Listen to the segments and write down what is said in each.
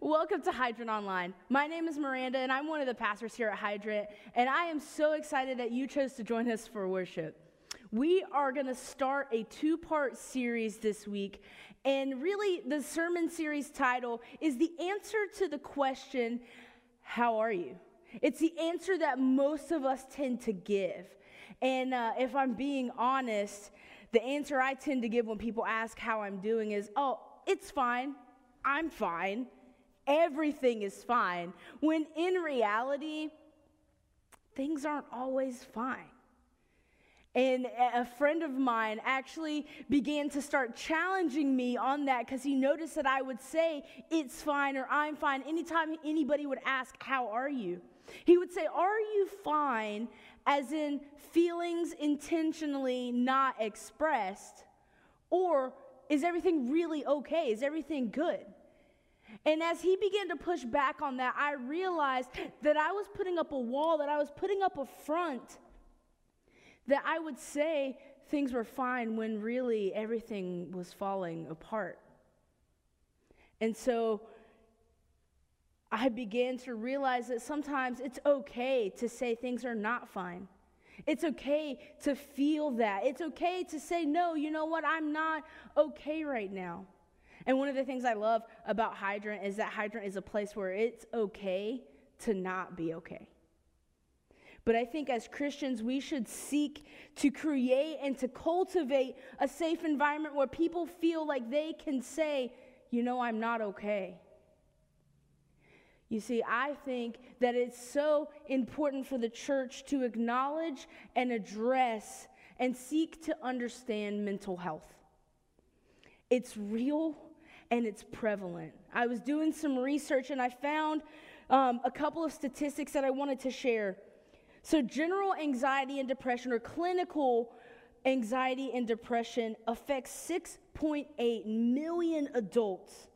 Welcome to Hydrant Online. My name is Miranda, and I'm one of the pastors here at Hydrant, and I am so excited that you chose to join us for worship. We are going to start a two part series this week, and really, the sermon series title is the answer to the question, How are you? It's the answer that most of us tend to give. And uh, if I'm being honest, the answer I tend to give when people ask how I'm doing is, Oh, it's fine. I'm fine everything is fine, when in reality, things aren't always fine. And a friend of mine actually began to start challenging me on that because he noticed that I would say, It's fine or I'm fine anytime anybody would ask, How are you? He would say, Are you fine? as in feelings intentionally not expressed, or is everything really okay? Is everything good? And as he began to push back on that, I realized that I was putting up a wall, that I was putting up a front, that I would say things were fine when really everything was falling apart. And so I began to realize that sometimes it's okay to say things are not fine. It's okay to feel that. It's okay to say, no, you know what? I'm not okay right now. And one of the things I love about Hydrant is that Hydrant is a place where it's okay to not be okay. But I think as Christians, we should seek to create and to cultivate a safe environment where people feel like they can say, you know, I'm not okay. You see, I think that it's so important for the church to acknowledge and address and seek to understand mental health. It's real and it's prevalent. I was doing some research and I found um, a couple of statistics that I wanted to share. So, general anxiety and depression, or clinical anxiety and depression, affects 6.8 million adults,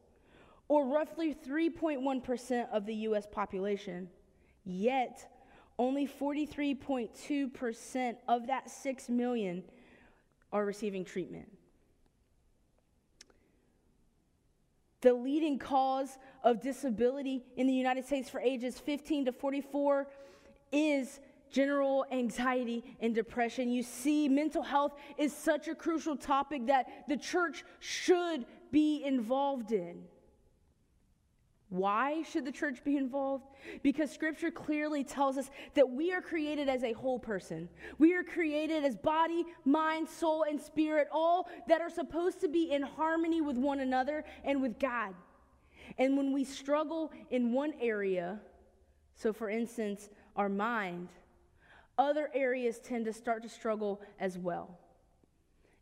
or roughly 3.1% of the US population. Yet, only 43.2% of that 6 million are receiving treatment. The leading cause of disability in the United States for ages 15 to 44 is general anxiety and depression. You see, mental health is such a crucial topic that the church should be involved in. Why should the church be involved? Because scripture clearly tells us that we are created as a whole person. We are created as body, mind, soul, and spirit, all that are supposed to be in harmony with one another and with God. And when we struggle in one area, so for instance, our mind, other areas tend to start to struggle as well.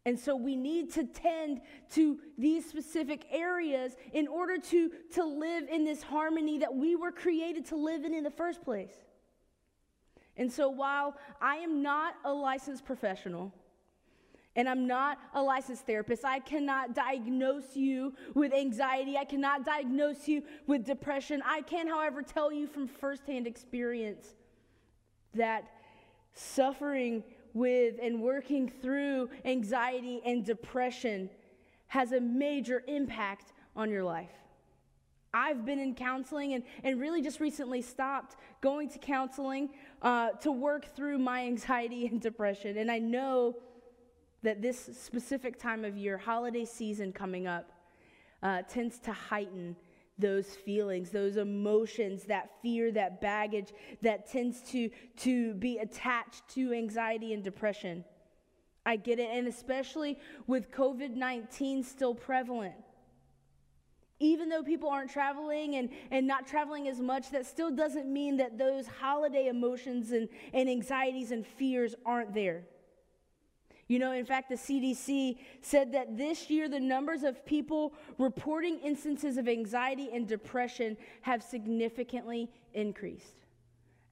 And so we need to tend to these specific areas in order to, to live in this harmony that we were created to live in in the first place. And so while I am not a licensed professional, and I'm not a licensed therapist. I cannot diagnose you with anxiety. I cannot diagnose you with depression. I can, however, tell you from firsthand experience that suffering with and working through anxiety and depression has a major impact on your life. I've been in counseling and, and really just recently stopped going to counseling uh, to work through my anxiety and depression. And I know that this specific time of year, holiday season coming up, uh, tends to heighten those feelings, those emotions, that fear, that baggage that tends to, to be attached to anxiety and depression. I get it. And especially with COVID 19 still prevalent. Even though people aren't traveling and, and not traveling as much, that still doesn't mean that those holiday emotions and, and anxieties and fears aren't there. You know, in fact, the CDC said that this year the numbers of people reporting instances of anxiety and depression have significantly increased.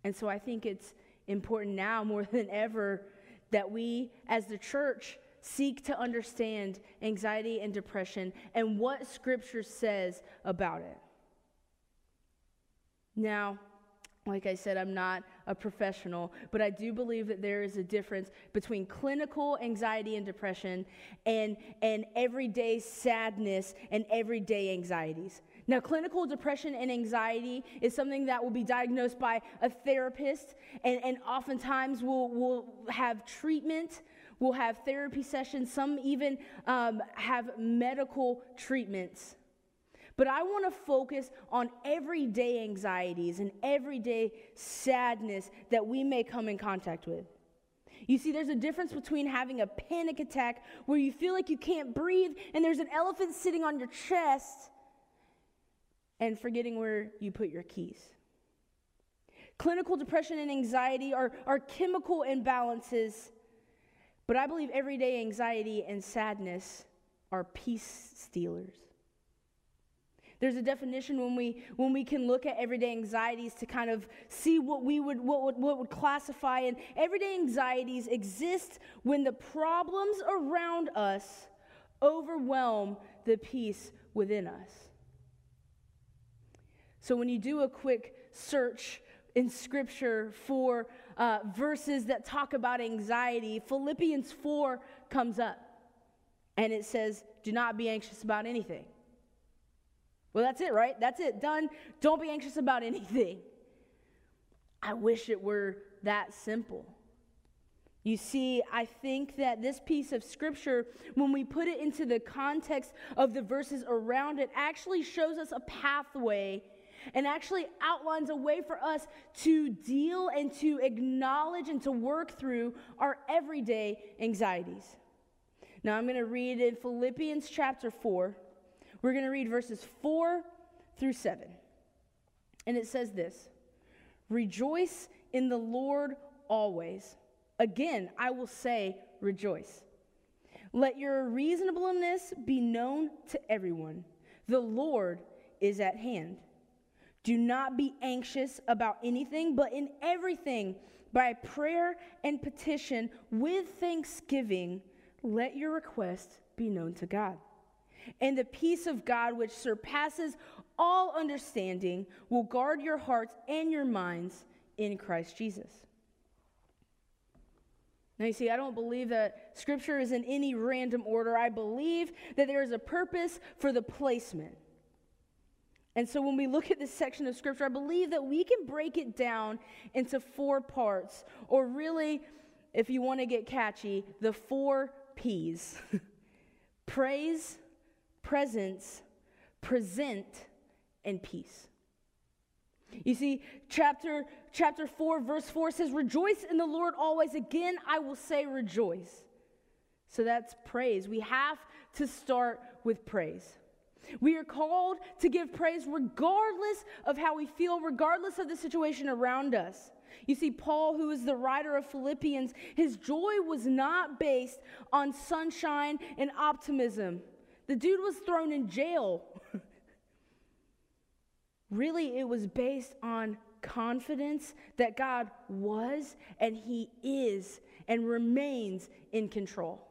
And so I think it's important now more than ever that we as the church seek to understand anxiety and depression and what scripture says about it. Now, like I said, I'm not a professional, but I do believe that there is a difference between clinical anxiety and depression and, and everyday sadness and everyday anxieties. Now, clinical depression and anxiety is something that will be diagnosed by a therapist, and, and oftentimes we'll, we'll have treatment, we'll have therapy sessions, some even um, have medical treatments. But I want to focus on everyday anxieties and everyday sadness that we may come in contact with. You see, there's a difference between having a panic attack where you feel like you can't breathe and there's an elephant sitting on your chest and forgetting where you put your keys. Clinical depression and anxiety are, are chemical imbalances, but I believe everyday anxiety and sadness are peace stealers. There's a definition when we when we can look at everyday anxieties to kind of see what we would what would, what would classify and everyday anxieties exist when the problems around us overwhelm the peace within us. So when you do a quick search in scripture for uh, verses that talk about anxiety, Philippians 4 comes up and it says, Do not be anxious about anything. Well, that's it, right? That's it. Done. Don't be anxious about anything. I wish it were that simple. You see, I think that this piece of scripture, when we put it into the context of the verses around it, actually shows us a pathway and actually outlines a way for us to deal and to acknowledge and to work through our everyday anxieties. Now, I'm going to read in Philippians chapter 4. We're going to read verses 4 through 7. And it says this Rejoice in the Lord always. Again, I will say, rejoice. Let your reasonableness be known to everyone. The Lord is at hand. Do not be anxious about anything, but in everything, by prayer and petition, with thanksgiving, let your requests be known to God. And the peace of God, which surpasses all understanding, will guard your hearts and your minds in Christ Jesus. Now, you see, I don't believe that scripture is in any random order. I believe that there is a purpose for the placement. And so when we look at this section of scripture, I believe that we can break it down into four parts, or really, if you want to get catchy, the four P's praise, presence, present, and peace. You see, chapter, chapter 4, verse 4 says, Rejoice in the Lord always. Again, I will say rejoice. So that's praise. We have to start with praise. We are called to give praise regardless of how we feel, regardless of the situation around us. You see, Paul, who is the writer of Philippians, his joy was not based on sunshine and optimism. The dude was thrown in jail. really, it was based on confidence that God was and he is and remains in control.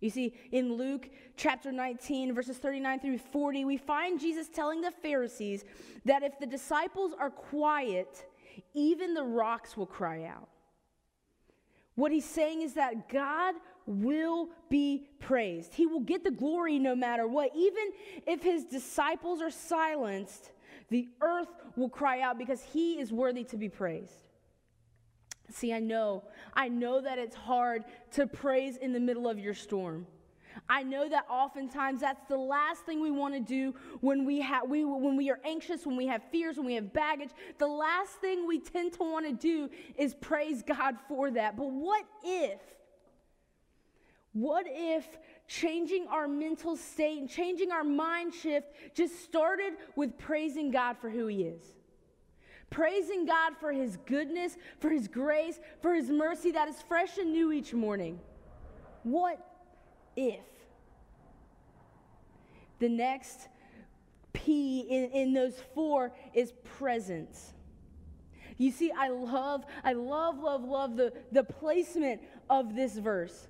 You see, in Luke chapter 19, verses 39 through 40, we find Jesus telling the Pharisees that if the disciples are quiet, even the rocks will cry out. What he's saying is that God will be praised. He will get the glory no matter what. Even if his disciples are silenced, the earth will cry out because he is worthy to be praised. See, I know, I know that it's hard to praise in the middle of your storm. I know that oftentimes that's the last thing we want to do when we, have, we, when we are anxious, when we have fears, when we have baggage. The last thing we tend to want to do is praise God for that. But what if? What if changing our mental state and changing our mind shift just started with praising God for who He is? praising God for His goodness, for His grace, for His mercy that is fresh and new each morning. What if? The next P in, in those four is presence. You see, I love, I love, love, love the, the placement of this verse.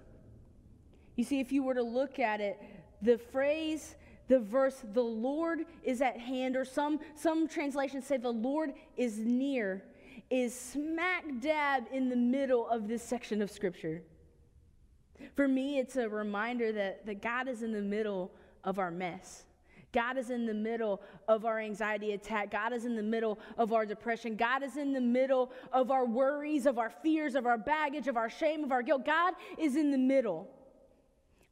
You see, if you were to look at it, the phrase the verse the lord is at hand or some some translations say the lord is near is smack dab in the middle of this section of scripture for me it's a reminder that, that god is in the middle of our mess God is in the middle of our anxiety attack. God is in the middle of our depression. God is in the middle of our worries, of our fears, of our baggage, of our shame, of our guilt. God is in the middle.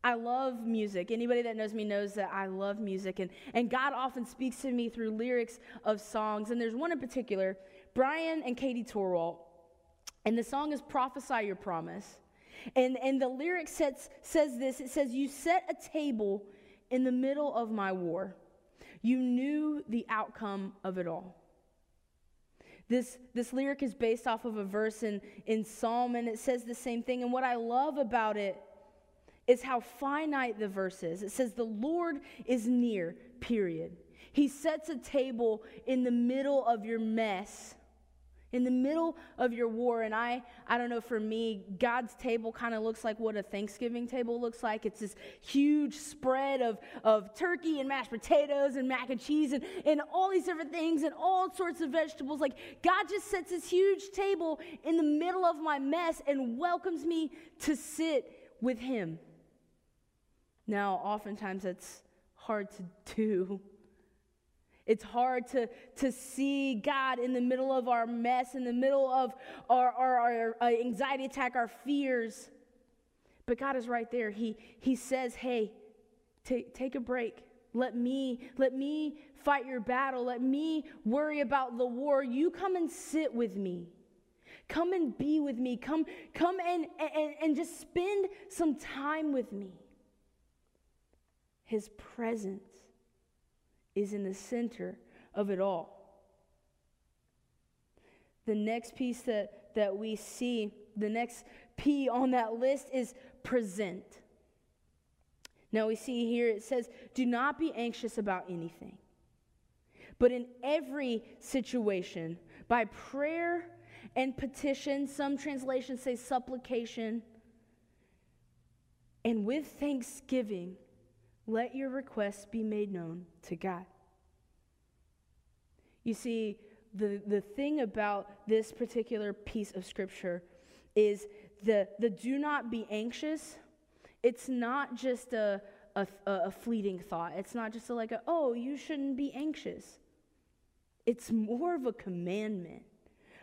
I love music. Anybody that knows me knows that I love music. And, and God often speaks to me through lyrics of songs. And there's one in particular, Bryan and Katie Torwalt. And the song is Prophesy Your Promise. And, and the lyric sets, says this it says, You set a table in the middle of my war. You knew the outcome of it all. This, this lyric is based off of a verse in, in Psalm, and it says the same thing. And what I love about it is how finite the verse is. It says, The Lord is near, period. He sets a table in the middle of your mess in the middle of your war and i i don't know for me god's table kind of looks like what a thanksgiving table looks like it's this huge spread of of turkey and mashed potatoes and mac and cheese and, and all these different things and all sorts of vegetables like god just sets this huge table in the middle of my mess and welcomes me to sit with him now oftentimes that's hard to do it's hard to, to see God in the middle of our mess, in the middle of our, our, our, anxiety attack, our fears. But God is right there. He, he says, hey, take, take a break. Let me, let me fight your battle. Let me worry about the war. You come and sit with me. Come and be with me. Come, come and, and, and just spend some time with me. His presence is in the center of it all. The next piece that, that we see, the next P on that list is present. Now we see here it says, Do not be anxious about anything, but in every situation, by prayer and petition, some translations say supplication, and with thanksgiving, let your requests be made known to God. You see, the, the thing about this particular piece of scripture is the, the do not be anxious. It's not just a, a, a fleeting thought. It's not just a, like, a, oh, you shouldn't be anxious. It's more of a commandment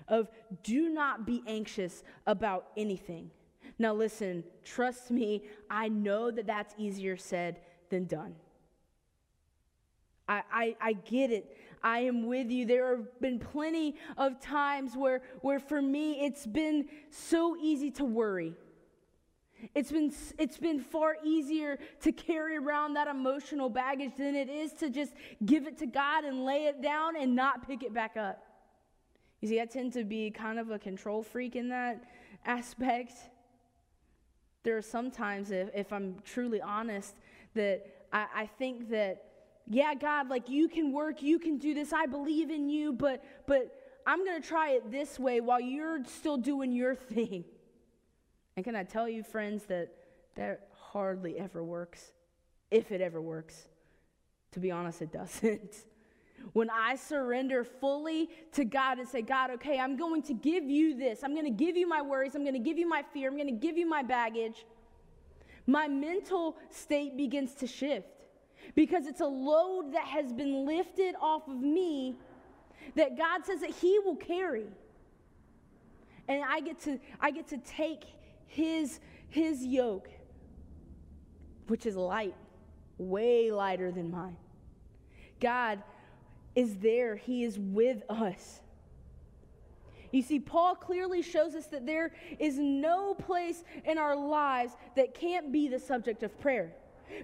of do not be anxious about anything. Now, listen, trust me, I know that that's easier said than done. I, I, I get it. I am with you. There have been plenty of times where, where for me it's been so easy to worry. It's been, it's been far easier to carry around that emotional baggage than it is to just give it to God and lay it down and not pick it back up. You see, I tend to be kind of a control freak in that aspect. There are sometimes, if, if I'm truly honest, that I, I think that, yeah, God, like you can work, you can do this, I believe in you, but, but I'm to try it this way while you're still doing your thing. And can I tell you, friends, that that hardly ever works, if it ever works. To be honest, it doesn't. When I surrender fully to God and say, God, okay, I'm going to give you this. I'm going to give you my worries. I'm going to give you my fear. I'm going to give you my baggage my mental state begins to shift because it's a load that has been lifted off of me that God says that he will carry. And I get to I get to take his his yoke which is light, way lighter than mine. God is there. He is with us. You see, Paul clearly shows us that there is no place in our lives that can't be the subject of prayer.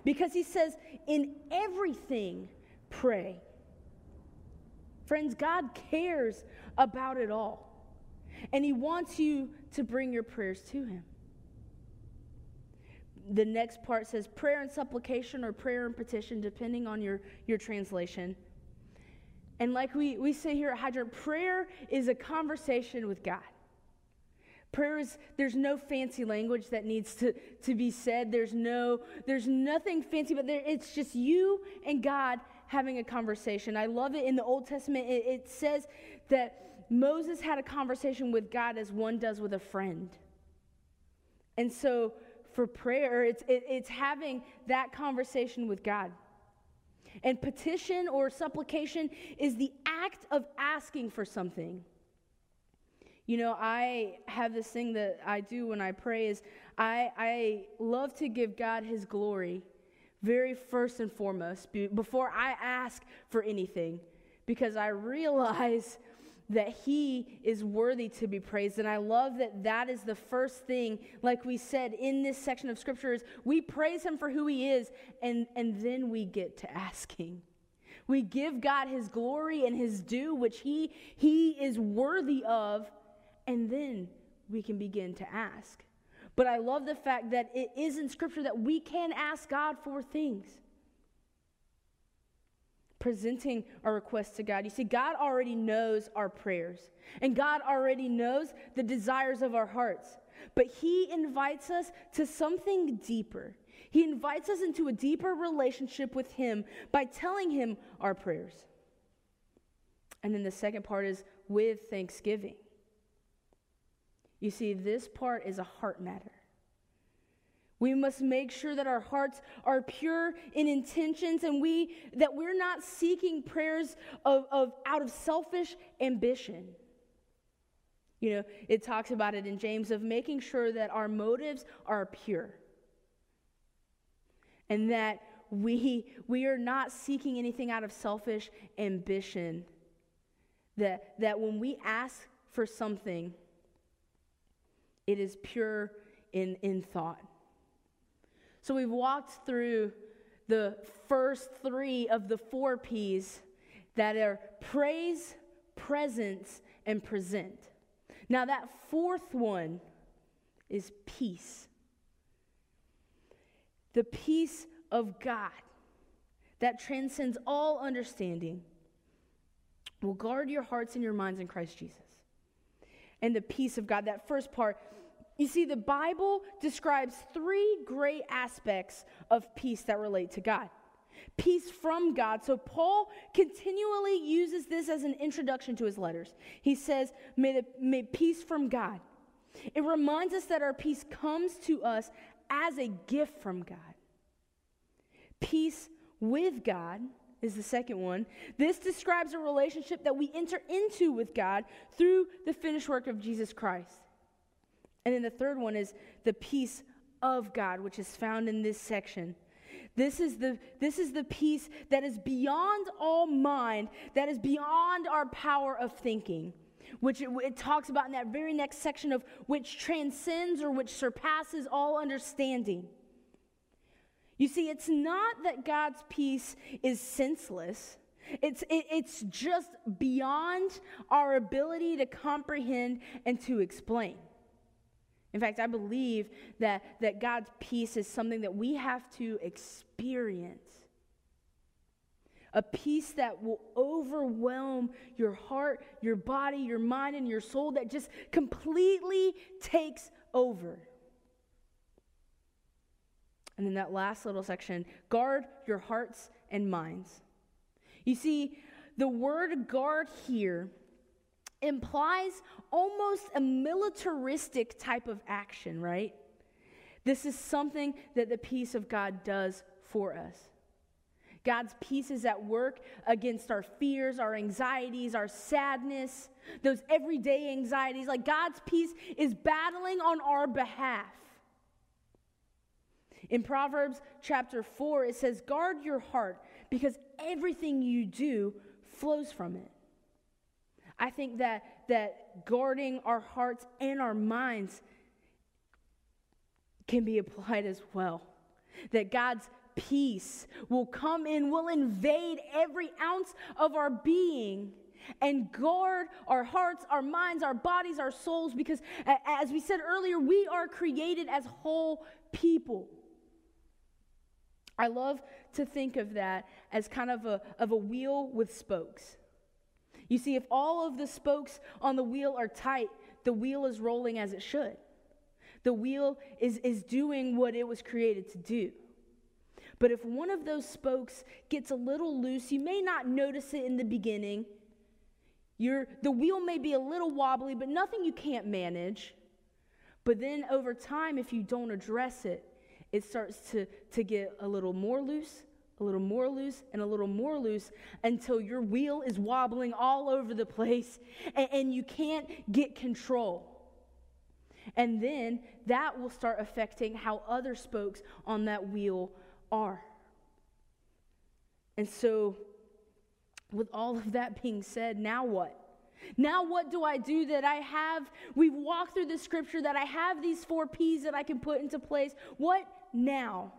Because he says, in everything, pray. Friends, God cares about it all. And he wants you to bring your prayers to him. The next part says prayer and supplication or prayer and petition, depending on your, your translation. And like we, we say here at Hydrant, prayer is a conversation with God. Prayer is, there's no fancy language that needs to, to be said. There's no, there's nothing fancy, but there, it's just you and God having a conversation. I love it in the Old Testament. It, it says that Moses had a conversation with God as one does with a friend. And so for prayer, it's, it, it's having that conversation with God. And petition or supplication is the act of asking for something. You know, I have this thing that I do when I pray is I, I love to give God his glory very first and foremost before I ask for anything because I realize that he is worthy to be praised. And i love that that is the first thing like we said in this section of scripture is we praise him for who he is and and then we get to asking. We give god his glory and his due which he he is worthy of and then we can begin to ask. But I love the fact that it is in Scripture that we can ask God for things. Presenting our requests to God. You see, God already knows our prayers, and God already knows the desires of our hearts. But He invites us to something deeper. He invites us into a deeper relationship with Him by telling Him our prayers. And then the second part is with thanksgiving. You see, this part is a heart matter. We must make sure that our hearts are pure in intentions and we that we're not seeking prayers of, of out of selfish ambition. You know, it talks about it in James of making sure that our motives are pure. And that we we are not seeking anything out of selfish ambition. That that when we ask for something, it is pure in, in thought. So we've walked through the first three of the four P's that are praise, presence, and present. Now, that fourth one is peace. The peace of God that transcends all understanding will guard your hearts and your minds in Christ Jesus. And the peace of God, that first part, you see, the Bible describes three great aspects of peace that relate to God peace from God. So Paul continually uses this as an introduction to his letters. He says, may, the, may peace from God. It reminds us that our peace comes to us as a gift from God. Peace with God is the second one. This describes a relationship that we enter into with God through the finished work of Jesus Christ. And then the third one is the peace of God, which is found in this section. This is the this is the peace that is beyond all mind, that is beyond our power of thinking, which it, it talks about in that very next section of which transcends or which surpasses all understanding. You see, it's not that God's peace is senseless. It's, it, it's just beyond our ability to comprehend and to explain. In fact, I believe that, that God's peace is something that we have to experience. A peace that will overwhelm your heart, your body, your mind, and your soul, that just completely takes over. And then that last little section guard your hearts and minds. You see, the word guard here implies almost a militaristic type of action, right? This is something that the peace of God does for us. God's peace is at work against our fears, our anxieties, our sadness, those everyday anxieties. Like God's peace is battling on our behalf. In Proverbs chapter 4, it says, Guard your heart because everything you do flows from it. I think that, that guarding our hearts and our minds can be applied as well. That God's peace will come in, will invade every ounce of our being and guard our hearts, our minds, our bodies, our souls, because as we said earlier, we are created as whole people. I love to think of that as kind of a, of a wheel with spokes. You see, if all of the spokes on the wheel are tight, the wheel is rolling as it should. The wheel is, is doing what it was created to do. But if one of those spokes gets a little loose, you may not notice it in the beginning. The wheel may be a little wobbly, but nothing you can't manage. But then over time, if you don't address it, it starts to, to get a little more loose, a little more loose, and a little more loose until your wheel is wobbling all over the place and, and you can't get control. And then that will start affecting how other spokes on that wheel are. And so, with all of that being said, now what? Now, what do I do that I have? We've walked through the scripture that I have these four P's that I can put into place. What now?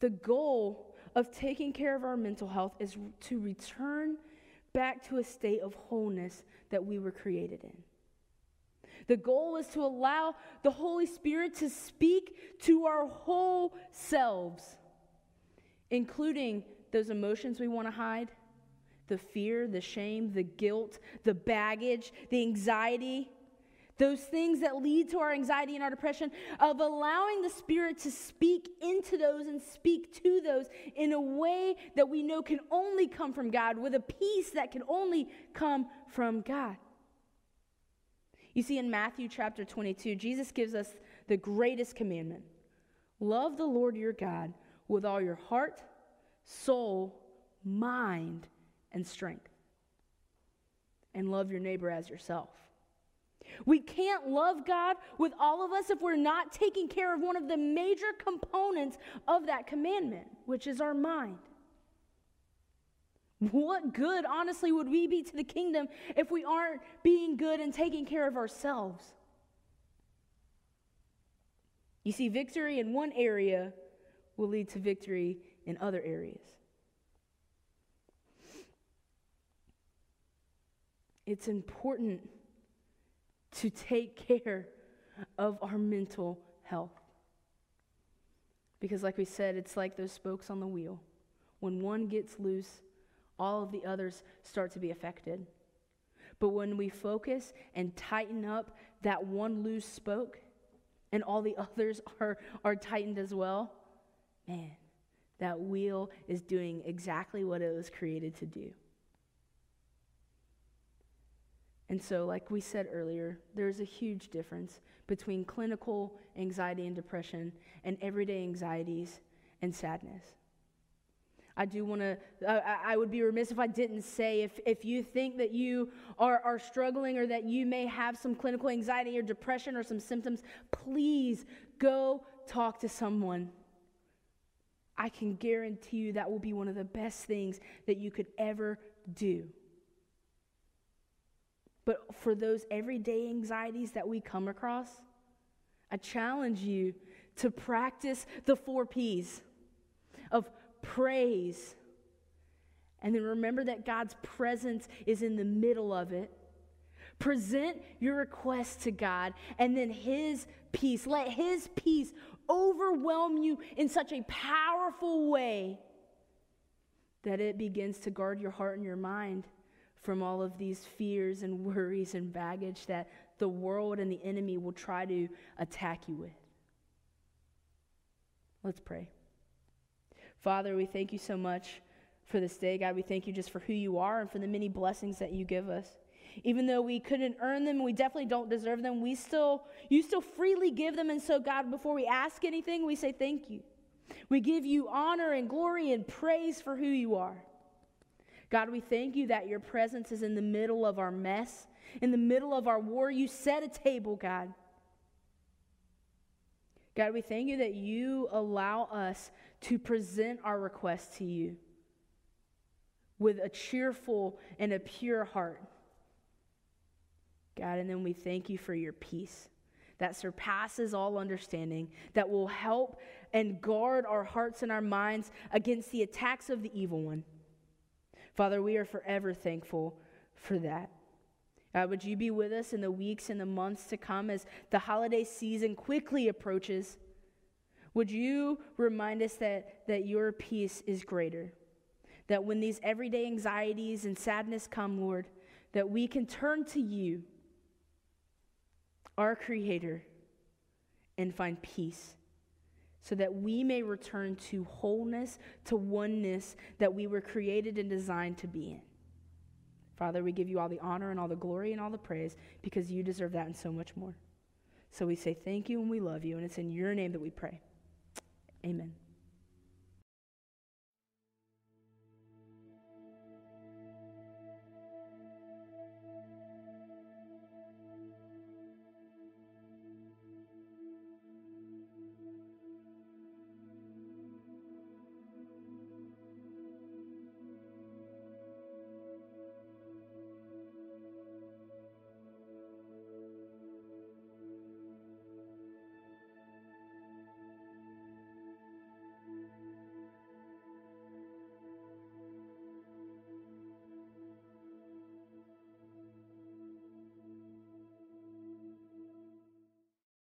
The goal of taking care of our mental health is to return back to a state of wholeness that we were created in. The goal is to allow the Holy Spirit to speak to our whole selves, including those emotions we want to hide, the fear, the shame, the guilt, the baggage, the anxiety, those things that lead to our anxiety and our depression, of allowing the Spirit to speak into those and speak to those in a way that we know can only come from God, with a peace that can only come from God. You see, in Matthew chapter 22, Jesus gives us the greatest commandment love the Lord your God with all your heart, soul, mind, and strength. And love your neighbor as yourself. We can't love God with all of us if we're not taking care of one of the major components of that commandment, which is our mind. What good, honestly, would we be to the kingdom if we aren't being good and taking care of ourselves? You see, victory in one area will lead to victory in other areas. It's important to take care of our mental health. Because, like we said, it's like those spokes on the wheel. When one gets loose, all of the others start to be affected. But when we focus and tighten up that one loose spoke, and all the others are, are tightened as well, man, that wheel is doing exactly what it was created to do. And so, like we said earlier, there's a huge difference between clinical anxiety and depression and everyday anxieties and sadness. I do want to, I, I would be remiss if I didn't say if, if you think that you are, are struggling or that you may have some clinical anxiety or depression or some symptoms, please go talk to someone. I can guarantee you that will be one of the best things that you could ever do. But for those everyday anxieties that we come across, I challenge you to practice the four P's of praise. And then remember that God's presence is in the middle of it. Present your request to God, and then His peace, let His peace overwhelm you in such a powerful way that it begins to guard your heart and your mind from all of these fears and worries and baggage that the world and the enemy will try to attack you with. Let's pray. Father, we thank you so much for this day. God, we thank you just for who you are and for the many blessings that you give us. Even though we couldn't earn them, and we definitely don't deserve them, we still you still freely give them and so God, before we ask anything, we say thank you. We give you honor and glory and praise for who you are. God, we thank you that your presence is in the middle of our mess, in the middle of our war. You set a table, God. God, we thank you that you allow us to present our requests to you with a cheerful and a pure heart. God, and then we thank you for your peace that surpasses all understanding, that will help and guard our hearts and our minds against the attacks of the evil one. Father, we are forever thankful for that. God, would you be with us in the weeks and the months to come as the holiday season quickly approaches? Would you remind us that, that your peace is greater? That when these everyday anxieties and sadness come, Lord, that we can turn to you, our Creator, and find peace so that we may return to wholeness, to oneness that we were created and designed to be in. Father, we give you all the honor and all the glory and all the praise because you deserve that and so much more. So we say thank you and we love you, and it's in your name that we pray. Amen.